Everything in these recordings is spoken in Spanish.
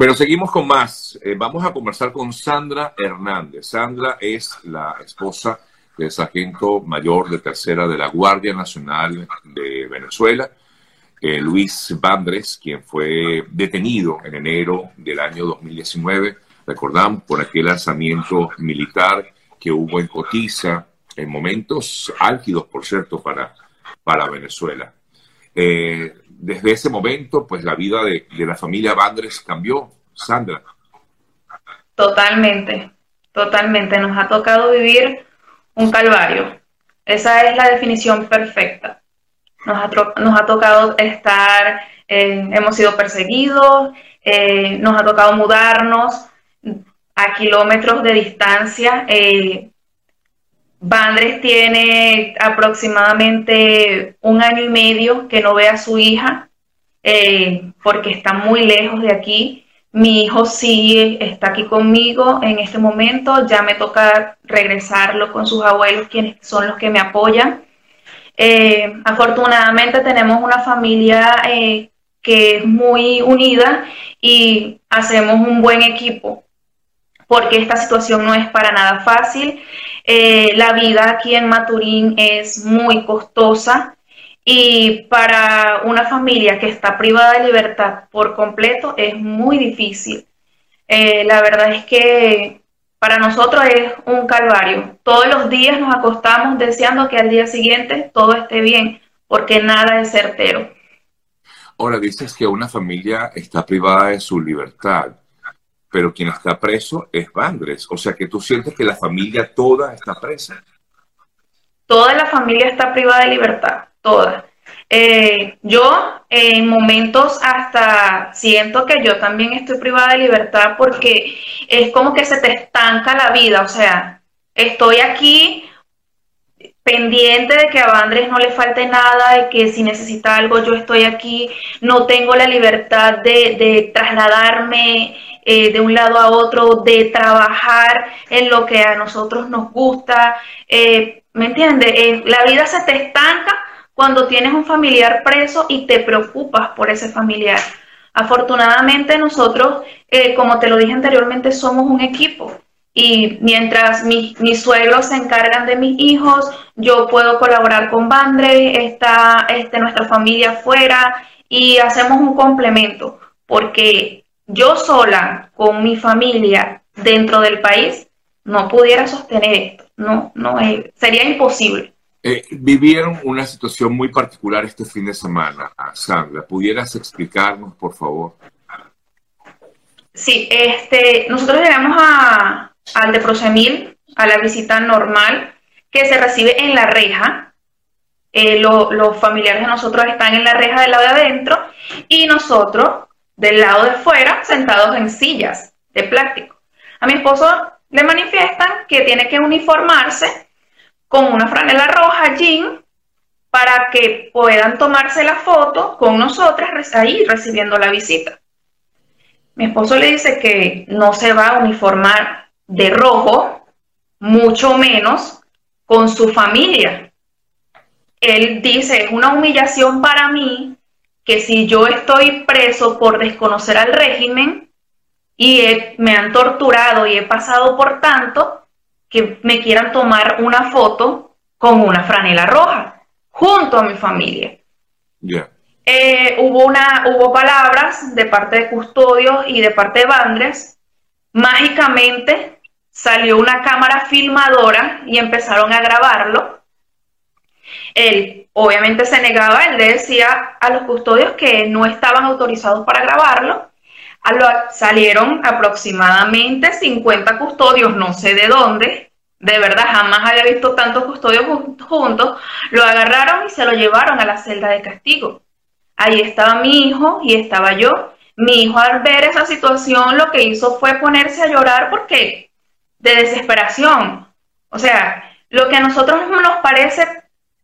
Bueno, seguimos con más. Eh, vamos a conversar con Sandra Hernández. Sandra es la esposa del sargento mayor de tercera de la Guardia Nacional de Venezuela, eh, Luis Bandres, quien fue detenido en enero del año 2019, recordamos, por aquel lanzamiento militar que hubo en Cotiza, en momentos álgidos, por cierto, para, para Venezuela. Eh, desde ese momento, pues la vida de, la familia Bandres cambió, Sandra. Totalmente, totalmente. Nos ha tocado vivir un calvario. Esa es la definición perfecta. Nos ha, nos ha tocado estar, hemos sido perseguidos, eh, nos ha tocado mudarnos a kilómetros de distancia. Eh, Bandres tiene aproximadamente un año y medio que no ve a su hija eh, porque está muy lejos de aquí. Mi hijo sí está aquí conmigo en este momento. Ya me toca regresarlo con sus abuelos, quienes son los que me apoyan. Eh, afortunadamente tenemos una familia eh, que es muy unida y hacemos un buen equipo porque esta situación no es para nada fácil. Eh, la vida aquí en Maturín es muy costosa y para una familia que está privada de libertad por completo es muy difícil. Eh, la verdad es que para nosotros es un calvario. Todos los días nos acostamos deseando que al día siguiente todo esté bien, porque nada es certero. Ahora dices que una familia está privada de su libertad pero quien está preso es Bandres. O sea que tú sientes que la familia toda está presa. Toda la familia está privada de libertad, toda. Eh, yo en momentos hasta siento que yo también estoy privada de libertad porque es como que se te estanca la vida, o sea, estoy aquí pendiente de que a Bandres no le falte nada, de que si necesita algo yo estoy aquí, no tengo la libertad de trasladarme eh, de un lado a otro, de trabajar en lo que a nosotros nos gusta. Eh, ¿Me entiendes? Eh, la vida se te estanca cuando tienes un familiar preso y te preocupas por ese familiar. Afortunadamente nosotros, como te lo dije anteriormente, somos un equipo. Y mientras mis, suegros se encargan de mis hijos, yo puedo colaborar con Bandre, está este, nuestra familia afuera y hacemos un complemento, porque yo sola, con mi familia dentro del país, no pudiera sostener esto. No, no, sería imposible. Eh, vivieron una situación muy particular este fin de semana, Sandra. ¿Pudieras explicarnos, por favor? Sí, este, nosotros llegamos a, al de Prosemil, a la visita normal, que se recibe en la reja. Eh, los familiares de nosotros están en la reja del lado de adentro y nosotros del lado de fuera sentados en sillas de plástico. A mi esposo le manifiestan que tiene que uniformarse con una franela roja, jean, para que puedan tomarse la foto con nosotras ahí recibiendo la visita. Mi esposo le dice que no se va a uniformar de rojo, mucho menos con su familia. Él dice, es una humillación para mí que si yo estoy preso por desconocer al régimen y me han torturado y he pasado por tanto, que me quieran tomar una foto con una franela roja junto a mi familia. Eh, hubo, una, hubo palabras de parte de custodios y de parte de Bandres. Mágicamente salió una cámara filmadora y empezaron a grabarlo. El obviamente se negaba, él le decía a los custodios que no estaban autorizados para grabarlo. A lo, salieron aproximadamente 50 custodios, no sé de dónde, de verdad jamás había visto tantos custodios juntos, lo agarraron y se lo llevaron a la celda de castigo. Ahí estaba mi hijo y estaba yo. Mi hijo al ver esa situación lo que hizo fue ponerse a llorar porque de desesperación. O sea, lo que a nosotros nos parece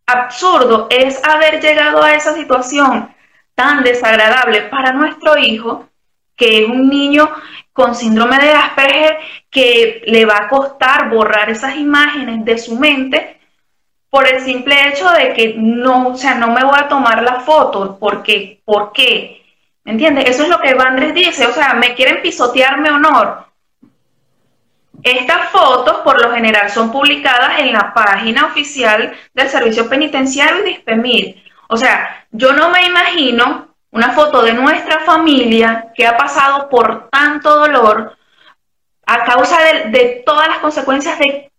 absurdo es haber llegado a esa situación tan desagradable para nuestro hijo, que es un niño con síndrome de Asperger, que le va a costar borrar esas imágenes de su mente por el simple hecho de que no, o sea, no me voy a tomar la foto, porque, ¿por qué? ¿Me entiendes? Eso es lo que Vandres dice, o sea, me quieren pisotear mi honor. Estas fotos, por lo general, son publicadas en la página oficial del Servicio Penitenciario y de ISPEMIL. O sea, yo no me imagino una foto de nuestra familia que ha pasado por tanto dolor a causa de, todas las consecuencias de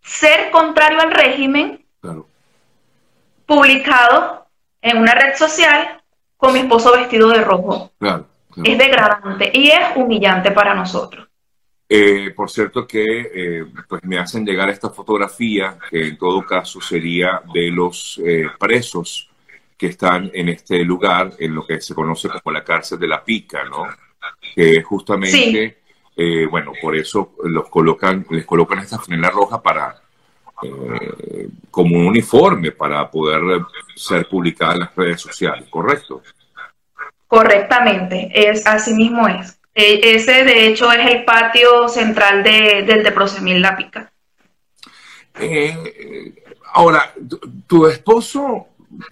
ser contrario al régimen, publicado en una red social con mi esposo vestido de rojo. Es degradante y es humillante para nosotros. Eh, por cierto que eh, pues me hacen llegar esta fotografía, que en todo caso sería de los eh, presos que están en este lugar, en lo que se conoce como la cárcel de la pica, ¿no? Que justamente, bueno, por eso los colocan, les colocan esta franela roja para, como un uniforme para poder ser publicada en las redes sociales, ¿correcto? Correctamente, es así mismo es. E, ese, de hecho, es el patio central de, del de Prosemil Lápica. Eh, ahora, tu, esposo,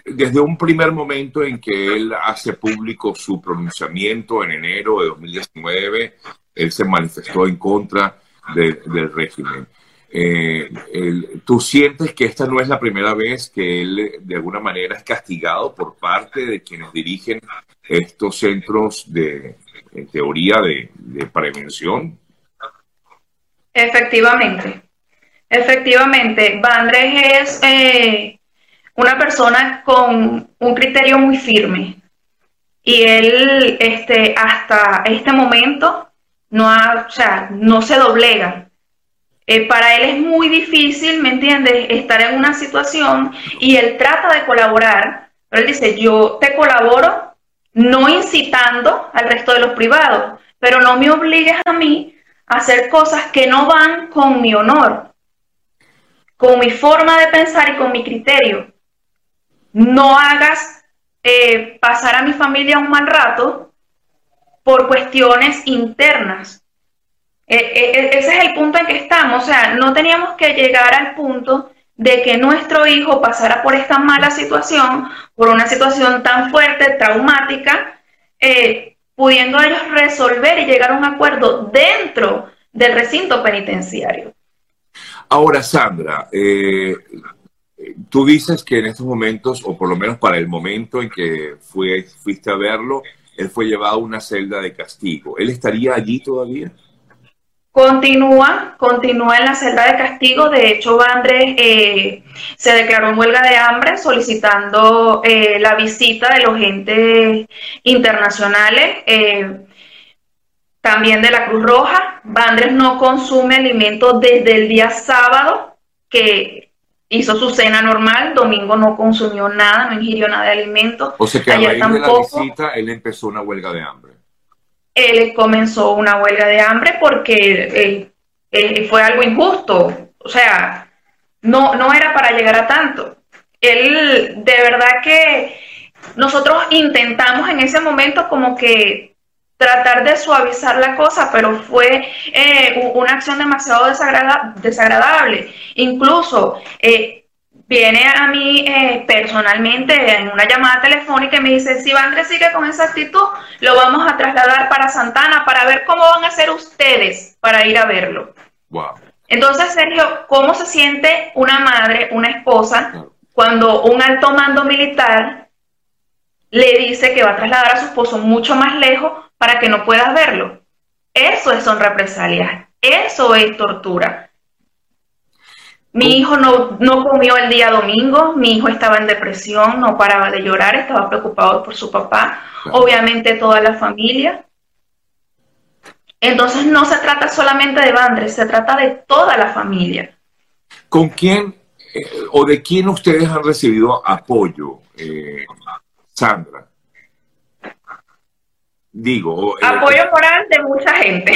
desde un primer momento en que él hace público su pronunciamiento en enero de 2019, él se manifestó en contra del régimen. Eh, ¿Tú sientes que esta no es la primera vez que él de alguna manera es castigado por parte de quienes dirigen estos centros de, en teoría de, prevención. Efectivamente, efectivamente. Vandres es eh, una persona con un criterio muy firme y él este, hasta este momento no, ha, o sea, no se doblega. Eh, para él es muy difícil, ¿me entiendes?, estar en una situación y él trata de colaborar, pero él dice, yo te colaboro no incitando al resto de los privados, pero no me obligues a mí a hacer cosas que no van con mi honor, con mi forma de pensar y con mi criterio. No hagas eh, pasar a mi familia un mal rato por cuestiones internas. E, e, e, ese es el punto en que estamos, o sea, no teníamos que llegar al punto de que nuestro hijo pasara por esta mala situación, por una situación tan fuerte, traumática, eh, pudiendo ellos resolver y llegar a un acuerdo dentro del recinto penitenciario. Ahora, Sandra, eh, tú dices que en estos momentos, o por lo menos para el momento en que fuiste a verlo, él fue llevado a una celda de castigo. ¿Él estaría allí todavía? Continúa, continúa en la celda de castigo. De hecho, Vandres eh, se declaró en huelga de hambre solicitando eh, la visita de los entes internacionales, eh, también de la Cruz Roja. Vandres no consume alimentos desde el día sábado, que hizo su cena normal. Domingo no consumió nada, no ingirió nada de alimentos. O sea que a raíz de la visita él empezó una huelga de hambre él comenzó una huelga de hambre porque fue algo injusto. O sea, no, no era para llegar a tanto. Él, de verdad que nosotros intentamos en ese momento como que tratar de suavizar la cosa, pero fue eh, una acción demasiado desagradable. Incluso eh, viene a mí eh, personalmente en una llamada telefónica y me dice, si Vandre sigue con esa actitud, lo vamos a trasladar para Santana para ver cómo van a ser ustedes para ir a verlo. Entonces, Sergio, ¿cómo se siente una madre, una esposa, cuando un alto mando militar le dice que va a trasladar a su esposo mucho más lejos para que no puedas verlo? Eso son represalias, eso es tortura. Mi hijo no, no comió el día domingo, mi hijo estaba en depresión, no paraba de llorar, estaba preocupado por su papá, obviamente toda la familia. Entonces no se trata solamente de Bandres, se trata de toda la familia. ¿Con quién eh, o de quién ustedes han recibido apoyo, eh, Sandra? Digo. Eh, Apoyo moral de mucha gente.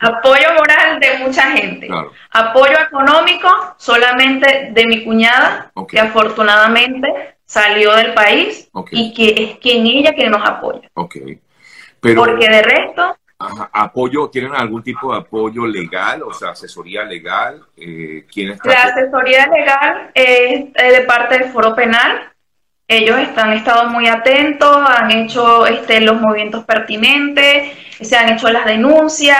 Apoyo moral de mucha gente. Apoyo económico solamente de mi cuñada, que afortunadamente salió del país y que es quien ella que nos apoya. Pero, Porque de resto. apoyo, ¿tienen algún tipo de apoyo legal, o sea, asesoría legal? Eh, La asesoría legal es de parte del Foro Penal Ellos están estado muy atentos, han hecho este, los movimientos pertinentes, se han hecho las denuncias,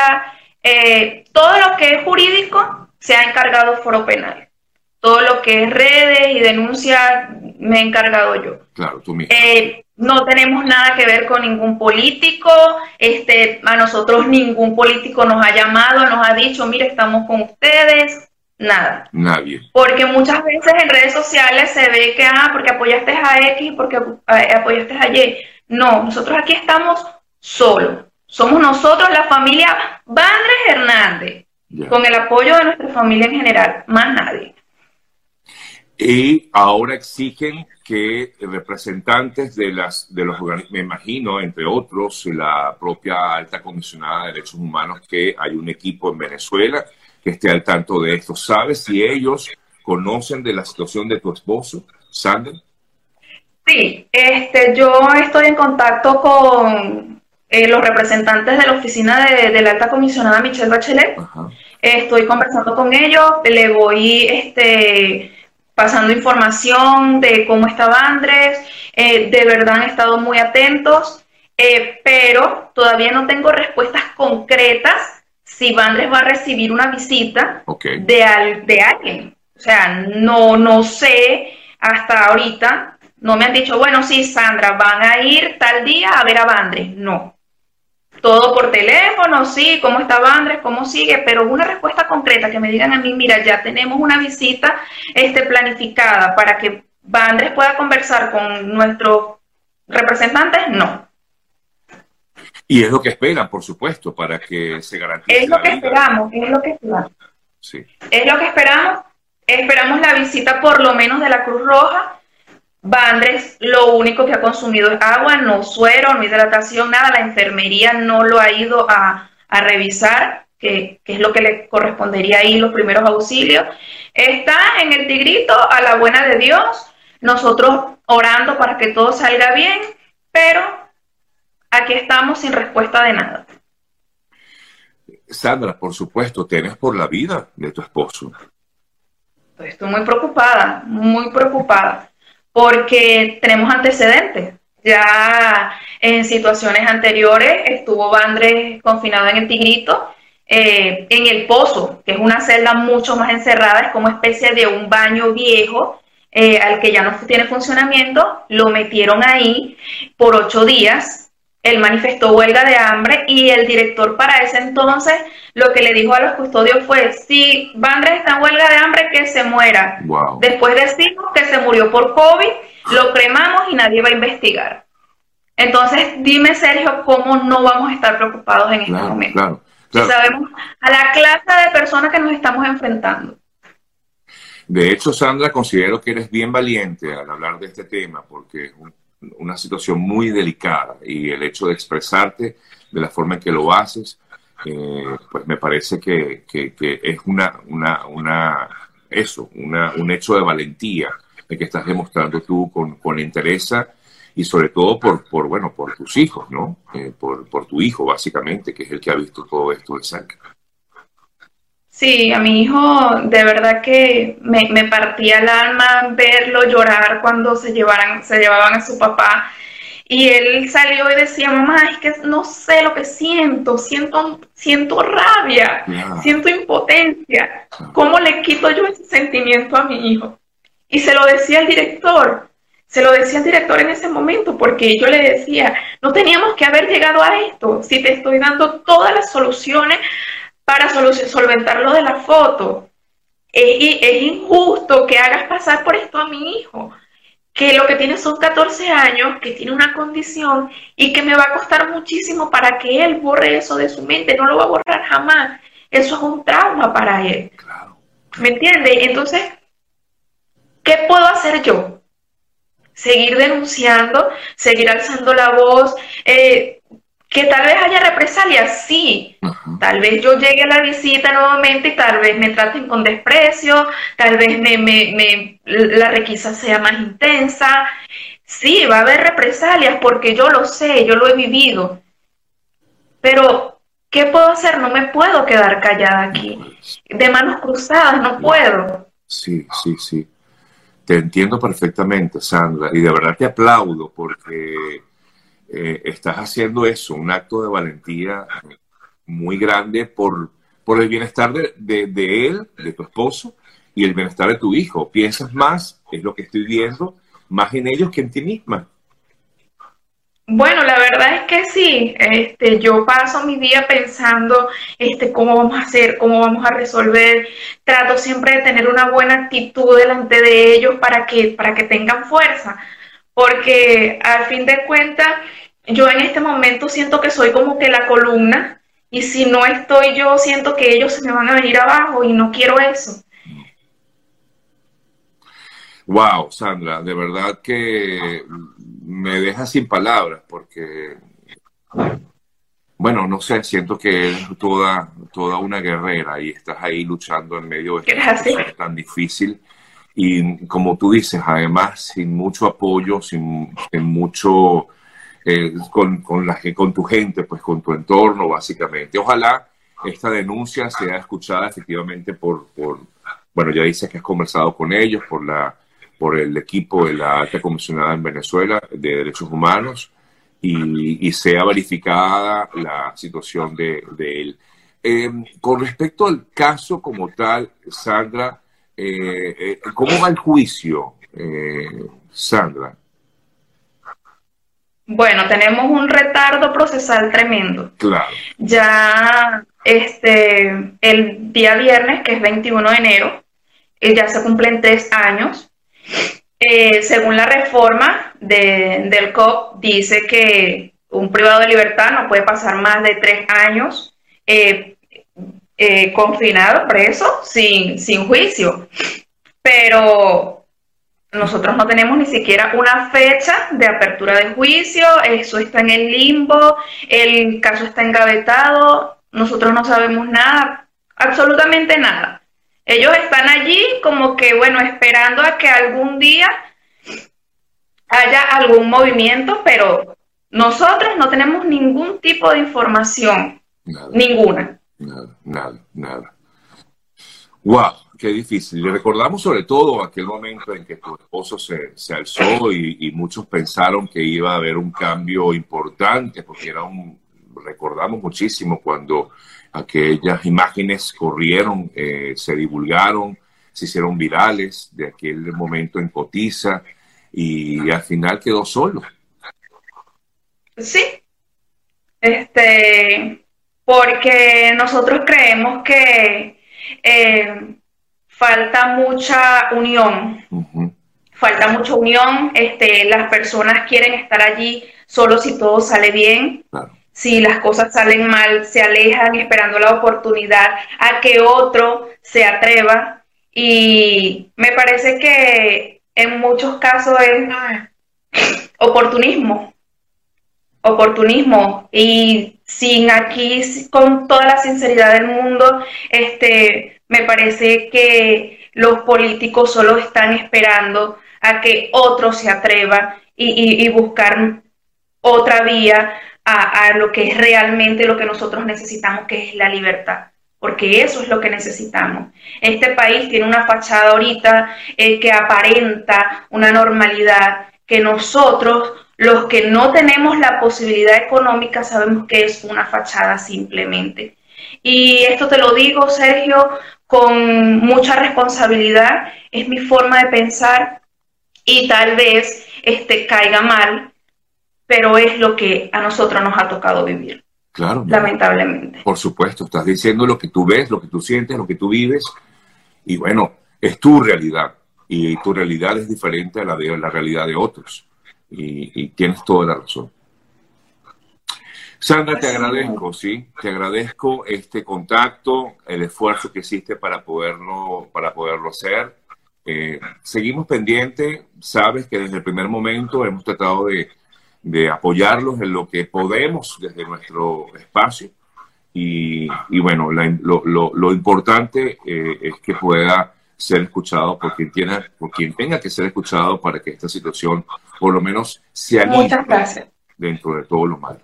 eh, todo lo que es jurídico se ha encargado Foro Penal. Todo lo que es redes y denuncias me he encargado yo. Claro, tú mismo. Eh, no tenemos nada que ver con ningún político, este, a nosotros ningún político nos ha llamado, nos ha dicho, mire, estamos con ustedes, nada. Nadie. Porque muchas veces en redes sociales se ve que, ah, porque apoyaste a X, porque apoyaste a Y. No, nosotros aquí estamos solos. Somos nosotros la familia Bandres Hernández, con el apoyo de nuestra familia en general, más nadie. Y ahora exigen que representantes de las de los organismos, me imagino, entre otros, la propia alta comisionada de derechos humanos, que hay un equipo en Venezuela que esté al tanto de esto. ¿Sabes si ellos conocen de la situación de tu esposo, Sandra? Sí, este, yo estoy en contacto con eh, los representantes de la oficina de, la alta comisionada Michelle Bachelet. Estoy conversando con ellos, le voy este, pasando información de cómo estaba Andrés. Eh, de verdad han estado muy atentos, eh, pero todavía no tengo respuestas concretas si Vandres va a recibir una visita de, de alguien. O sea, no, no sé hasta ahorita, no me han dicho, bueno, sí, Sandra, van a ir tal día a ver a Vandres. No. Todo por teléfono, sí, cómo está Vandres, cómo sigue, pero una respuesta concreta que me digan a mí, mira, ya tenemos una visita este, planificada para que Vandres pueda conversar con nuestros representantes, no. Y es lo que esperan, por supuesto, para que se garantice. Es lo que esperamos, es lo que esperamos. Sí. Es lo que esperamos. Esperamos la visita por lo menos de la Cruz Roja. Bandres lo único que ha consumido es agua, no suero, no hidratación, nada. La enfermería no lo ha ido a, revisar, que, que, es lo que le correspondería ahí, los primeros auxilios. Está en el tigrito a la buena de Dios, nosotros orando para que todo salga bien, pero aquí estamos sin respuesta de nada. Sandra, por supuesto, tienes por la vida de tu esposo. Estoy muy preocupada, muy preocupada, porque tenemos antecedentes. Ya en situaciones anteriores estuvo Vandres confinado en el Tigrito, eh, en el Pozo, que es una celda mucho más encerrada, es como especie de un baño viejo eh, al que ya no tiene funcionamiento, lo metieron ahí por ocho días él manifestó huelga de hambre y el director para ese entonces lo que le dijo a los custodios fue, si Bandres está en huelga de hambre, que se muera. Después decimos que se murió por COVID, lo cremamos y nadie va a investigar. Entonces, dime Sergio, ¿cómo no vamos a estar preocupados en este momento? sabemos a la clase de personas que nos estamos enfrentando. De hecho, Sandra, considero que eres bien valiente al hablar de este tema, porque es un una situación muy delicada y el hecho de expresarte de la forma en que lo haces, eh, pues me parece que, es una, una, una, eso, una, un hecho de valentía de que estás demostrando tú con, con interés y sobre todo por, por, bueno, por tus hijos, ¿no? Eh, por, por tu hijo, básicamente, que es el que ha visto todo esto de cerca. Sí, a mi hijo de verdad que me, partía el alma verlo llorar cuando se, llevaran, se llevaban a su papá. Y él salió y decía, mamá, es que no sé lo que siento, siento, siento rabia, siento impotencia. ¿Cómo le quito yo ese sentimiento a mi hijo? Y se lo decía el director, se lo decía el director en ese momento, porque yo le decía, no teníamos que haber llegado a esto, si te estoy dando todas las soluciones para solventar lo de la foto. Es, es injusto que hagas pasar por esto a mi hijo, que lo que tiene son 14 años, que tiene una condición y que me va a costar muchísimo para que él borre eso de su mente, no lo va a borrar jamás. Eso es un trauma para él. ¿Me entiende? Entonces, ¿qué puedo hacer yo? Seguir denunciando, seguir alzando la voz, eh, que tal vez haya represalias, sí. Tal vez yo llegue a la visita nuevamente y tal vez me traten con desprecio, tal vez me, me, la requisa sea más intensa. Sí, va a haber represalias porque yo lo sé, yo lo he vivido. Pero, ¿qué puedo hacer? No me puedo quedar callada aquí. De manos cruzadas, no puedo. Sí, sí, sí. te entiendo perfectamente, Sandra, y de verdad te aplaudo porque eh, estás haciendo eso, un acto de valentía muy grande por, por el bienestar de, de, él, de tu esposo, y el bienestar de tu hijo. Piensas más, es lo que estoy viendo, más en ellos que en ti misma. Bueno, la verdad es que sí. Este, yo paso mi día pensando, este, cómo vamos a hacer, cómo vamos a resolver. Trato siempre de tener una buena actitud delante de ellos para que, para que tengan fuerza, porque al fin de cuentas, yo en este momento siento que soy como que la columna y si no estoy yo, siento que ellos se me van a venir abajo y no quiero eso. Wow, Sandra, de verdad que me deja sin palabras porque, bueno, no sé, siento que eres toda, toda una guerrera y estás ahí luchando en medio de situación tan difícil. Y como tú dices, además, sin mucho apoyo, sin, mucho, eh, con, con, la, con tu gente, pues con tu entorno, básicamente. Ojalá esta denuncia sea escuchada efectivamente por, por bueno, ya dices que has conversado con ellos, por la por el equipo de la alta comisionada en Venezuela de Derechos Humanos y, sea verificada la situación de, él. Em, con respecto al caso como tal, Sandra, eh, eh, ¿cómo va el juicio, eh, Sandra? Bueno, tenemos un retardo procesal tremendo. Claro. Ya este, el día viernes, que es 21 de enero, ya se cumplen tres años eh, según la reforma del COP, dice que un privado de libertad no puede pasar más de tres años eh, eh, confinado, preso, sin, sin juicio. Pero nosotros no tenemos ni siquiera una fecha de apertura de juicio, eso está en el limbo, el caso está engavetado, nosotros no sabemos nada, absolutamente nada. Ellos están allí como que, bueno, esperando a que algún día haya algún movimiento, pero nosotros no tenemos ningún tipo de información. Ninguna. Nada, nada, nada. ¡Wow! Qué difícil. Y recordamos sobre todo aquel momento en que tu esposo se, se alzó y, y, muchos pensaron que iba a haber un cambio importante, porque era un, recordamos muchísimo cuando aquellas imágenes corrieron, eh, se divulgaron, se hicieron virales de aquel momento en Cotiza y al final quedó solo. Sí, este, porque nosotros creemos que eh, falta mucha unión. Falta mucha unión, este, las personas quieren estar allí solo si todo sale bien. Claro si las cosas salen mal, se alejan esperando la oportunidad a que otro se atreva. Y me parece que en muchos casos es oportunismo, oportunismo. Y sin aquí, con toda la sinceridad del mundo, este, me parece que los políticos solo están esperando a que otro se atreva y, buscar otra vía a, lo que es realmente lo que nosotros necesitamos, que es la libertad porque eso es lo que necesitamos. Este país tiene una fachada ahorita eh, que aparenta una normalidad que nosotros, los que no tenemos la posibilidad económica, sabemos que es una fachada simplemente. Y esto te lo digo, Sergio, con mucha responsabilidad, es mi forma de pensar y tal vez este, caiga mal, pero es lo que a nosotros nos ha tocado vivir. Claro. Lamentablemente. Por supuesto, estás diciendo lo que tú ves, lo que tú sientes, lo que tú vives, y bueno, es tu realidad, y tu realidad es diferente a la de la realidad de otros, y, tienes toda la razón. Sandra, te agradezco, sí, te agradezco este contacto, el esfuerzo que hiciste para poderlo, para poderlo hacer. Eh, seguimos pendientes, sabes que desde el primer momento hemos tratado de, de apoyarlos en lo que podemos desde nuestro espacio. Y, bueno, lo, importante eh, es que pueda ser escuchado por quien, tiene, por quien tenga que ser escuchado para que esta situación por lo menos se gracias. dentro de todo lo malo.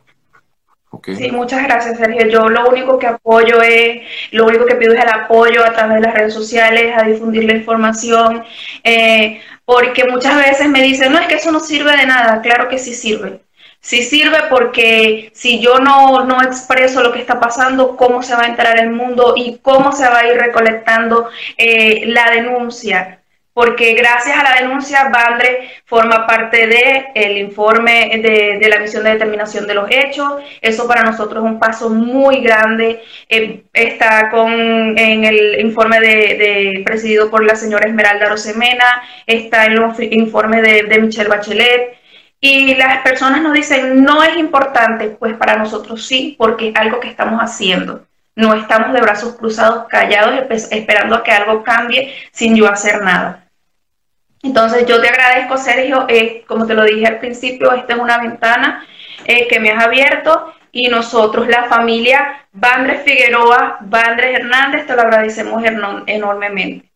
Sí, muchas gracias, Sergio. Yo lo único que apoyo es, lo único que pido es el apoyo a través de las redes sociales, a difundir la información, eh, porque muchas veces me dicen, no, es que eso no sirve de nada, claro que sí sirve. Sí sirve porque si yo no, no expreso lo que está pasando, cómo se va a enterar el mundo y cómo se va a ir recolectando eh, la denuncia porque gracias a la denuncia Bandre forma parte del el informe de, la misión de determinación de los hechos. Eso para nosotros es un paso muy grande. Eh, está con, en el informe de, presidido por la señora Esmeralda Rosemena, está en los informes de, de Michelle Bachelet. Y las personas nos dicen, no es importante, pues para nosotros sí, porque es algo que estamos haciendo. No estamos de brazos cruzados, callados, esperando a que algo cambie sin yo hacer nada. Entonces yo te agradezco, Sergio, eh, como te lo dije al principio, esta es una ventana eh, que me has abierto y nosotros, la familia Bandres Figueroa, Bandres Hernández, te lo agradecemos enormemente.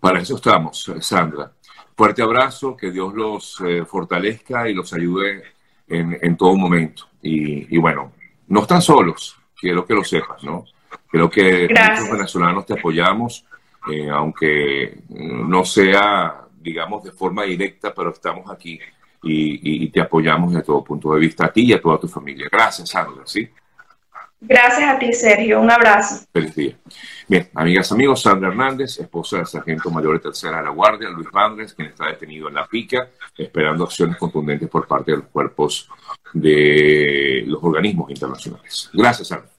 Para eso estamos, Sandra. Fuerte abrazo, que Dios los eh, fortalezca y los ayude en, todo momento. Y, bueno, no están solos, quiero que lo sepas, ¿no? Creo que muchos venezolanos te apoyamos, aunque no sea digamos, de forma directa, pero estamos aquí y, te apoyamos de todo punto de vista, a ti y a toda tu familia. Gracias, Sandra, ¿sí? Gracias a ti, Sergio. Un abrazo. Feliz día. Bien, amigas, amigos, Sandra Hernández, esposa del sargento mayor de tercera de la Guardia, Luis Bandres, quien está detenido en la pica, esperando acciones contundentes por parte de los cuerpos de los organismos internacionales. Gracias, Sandra.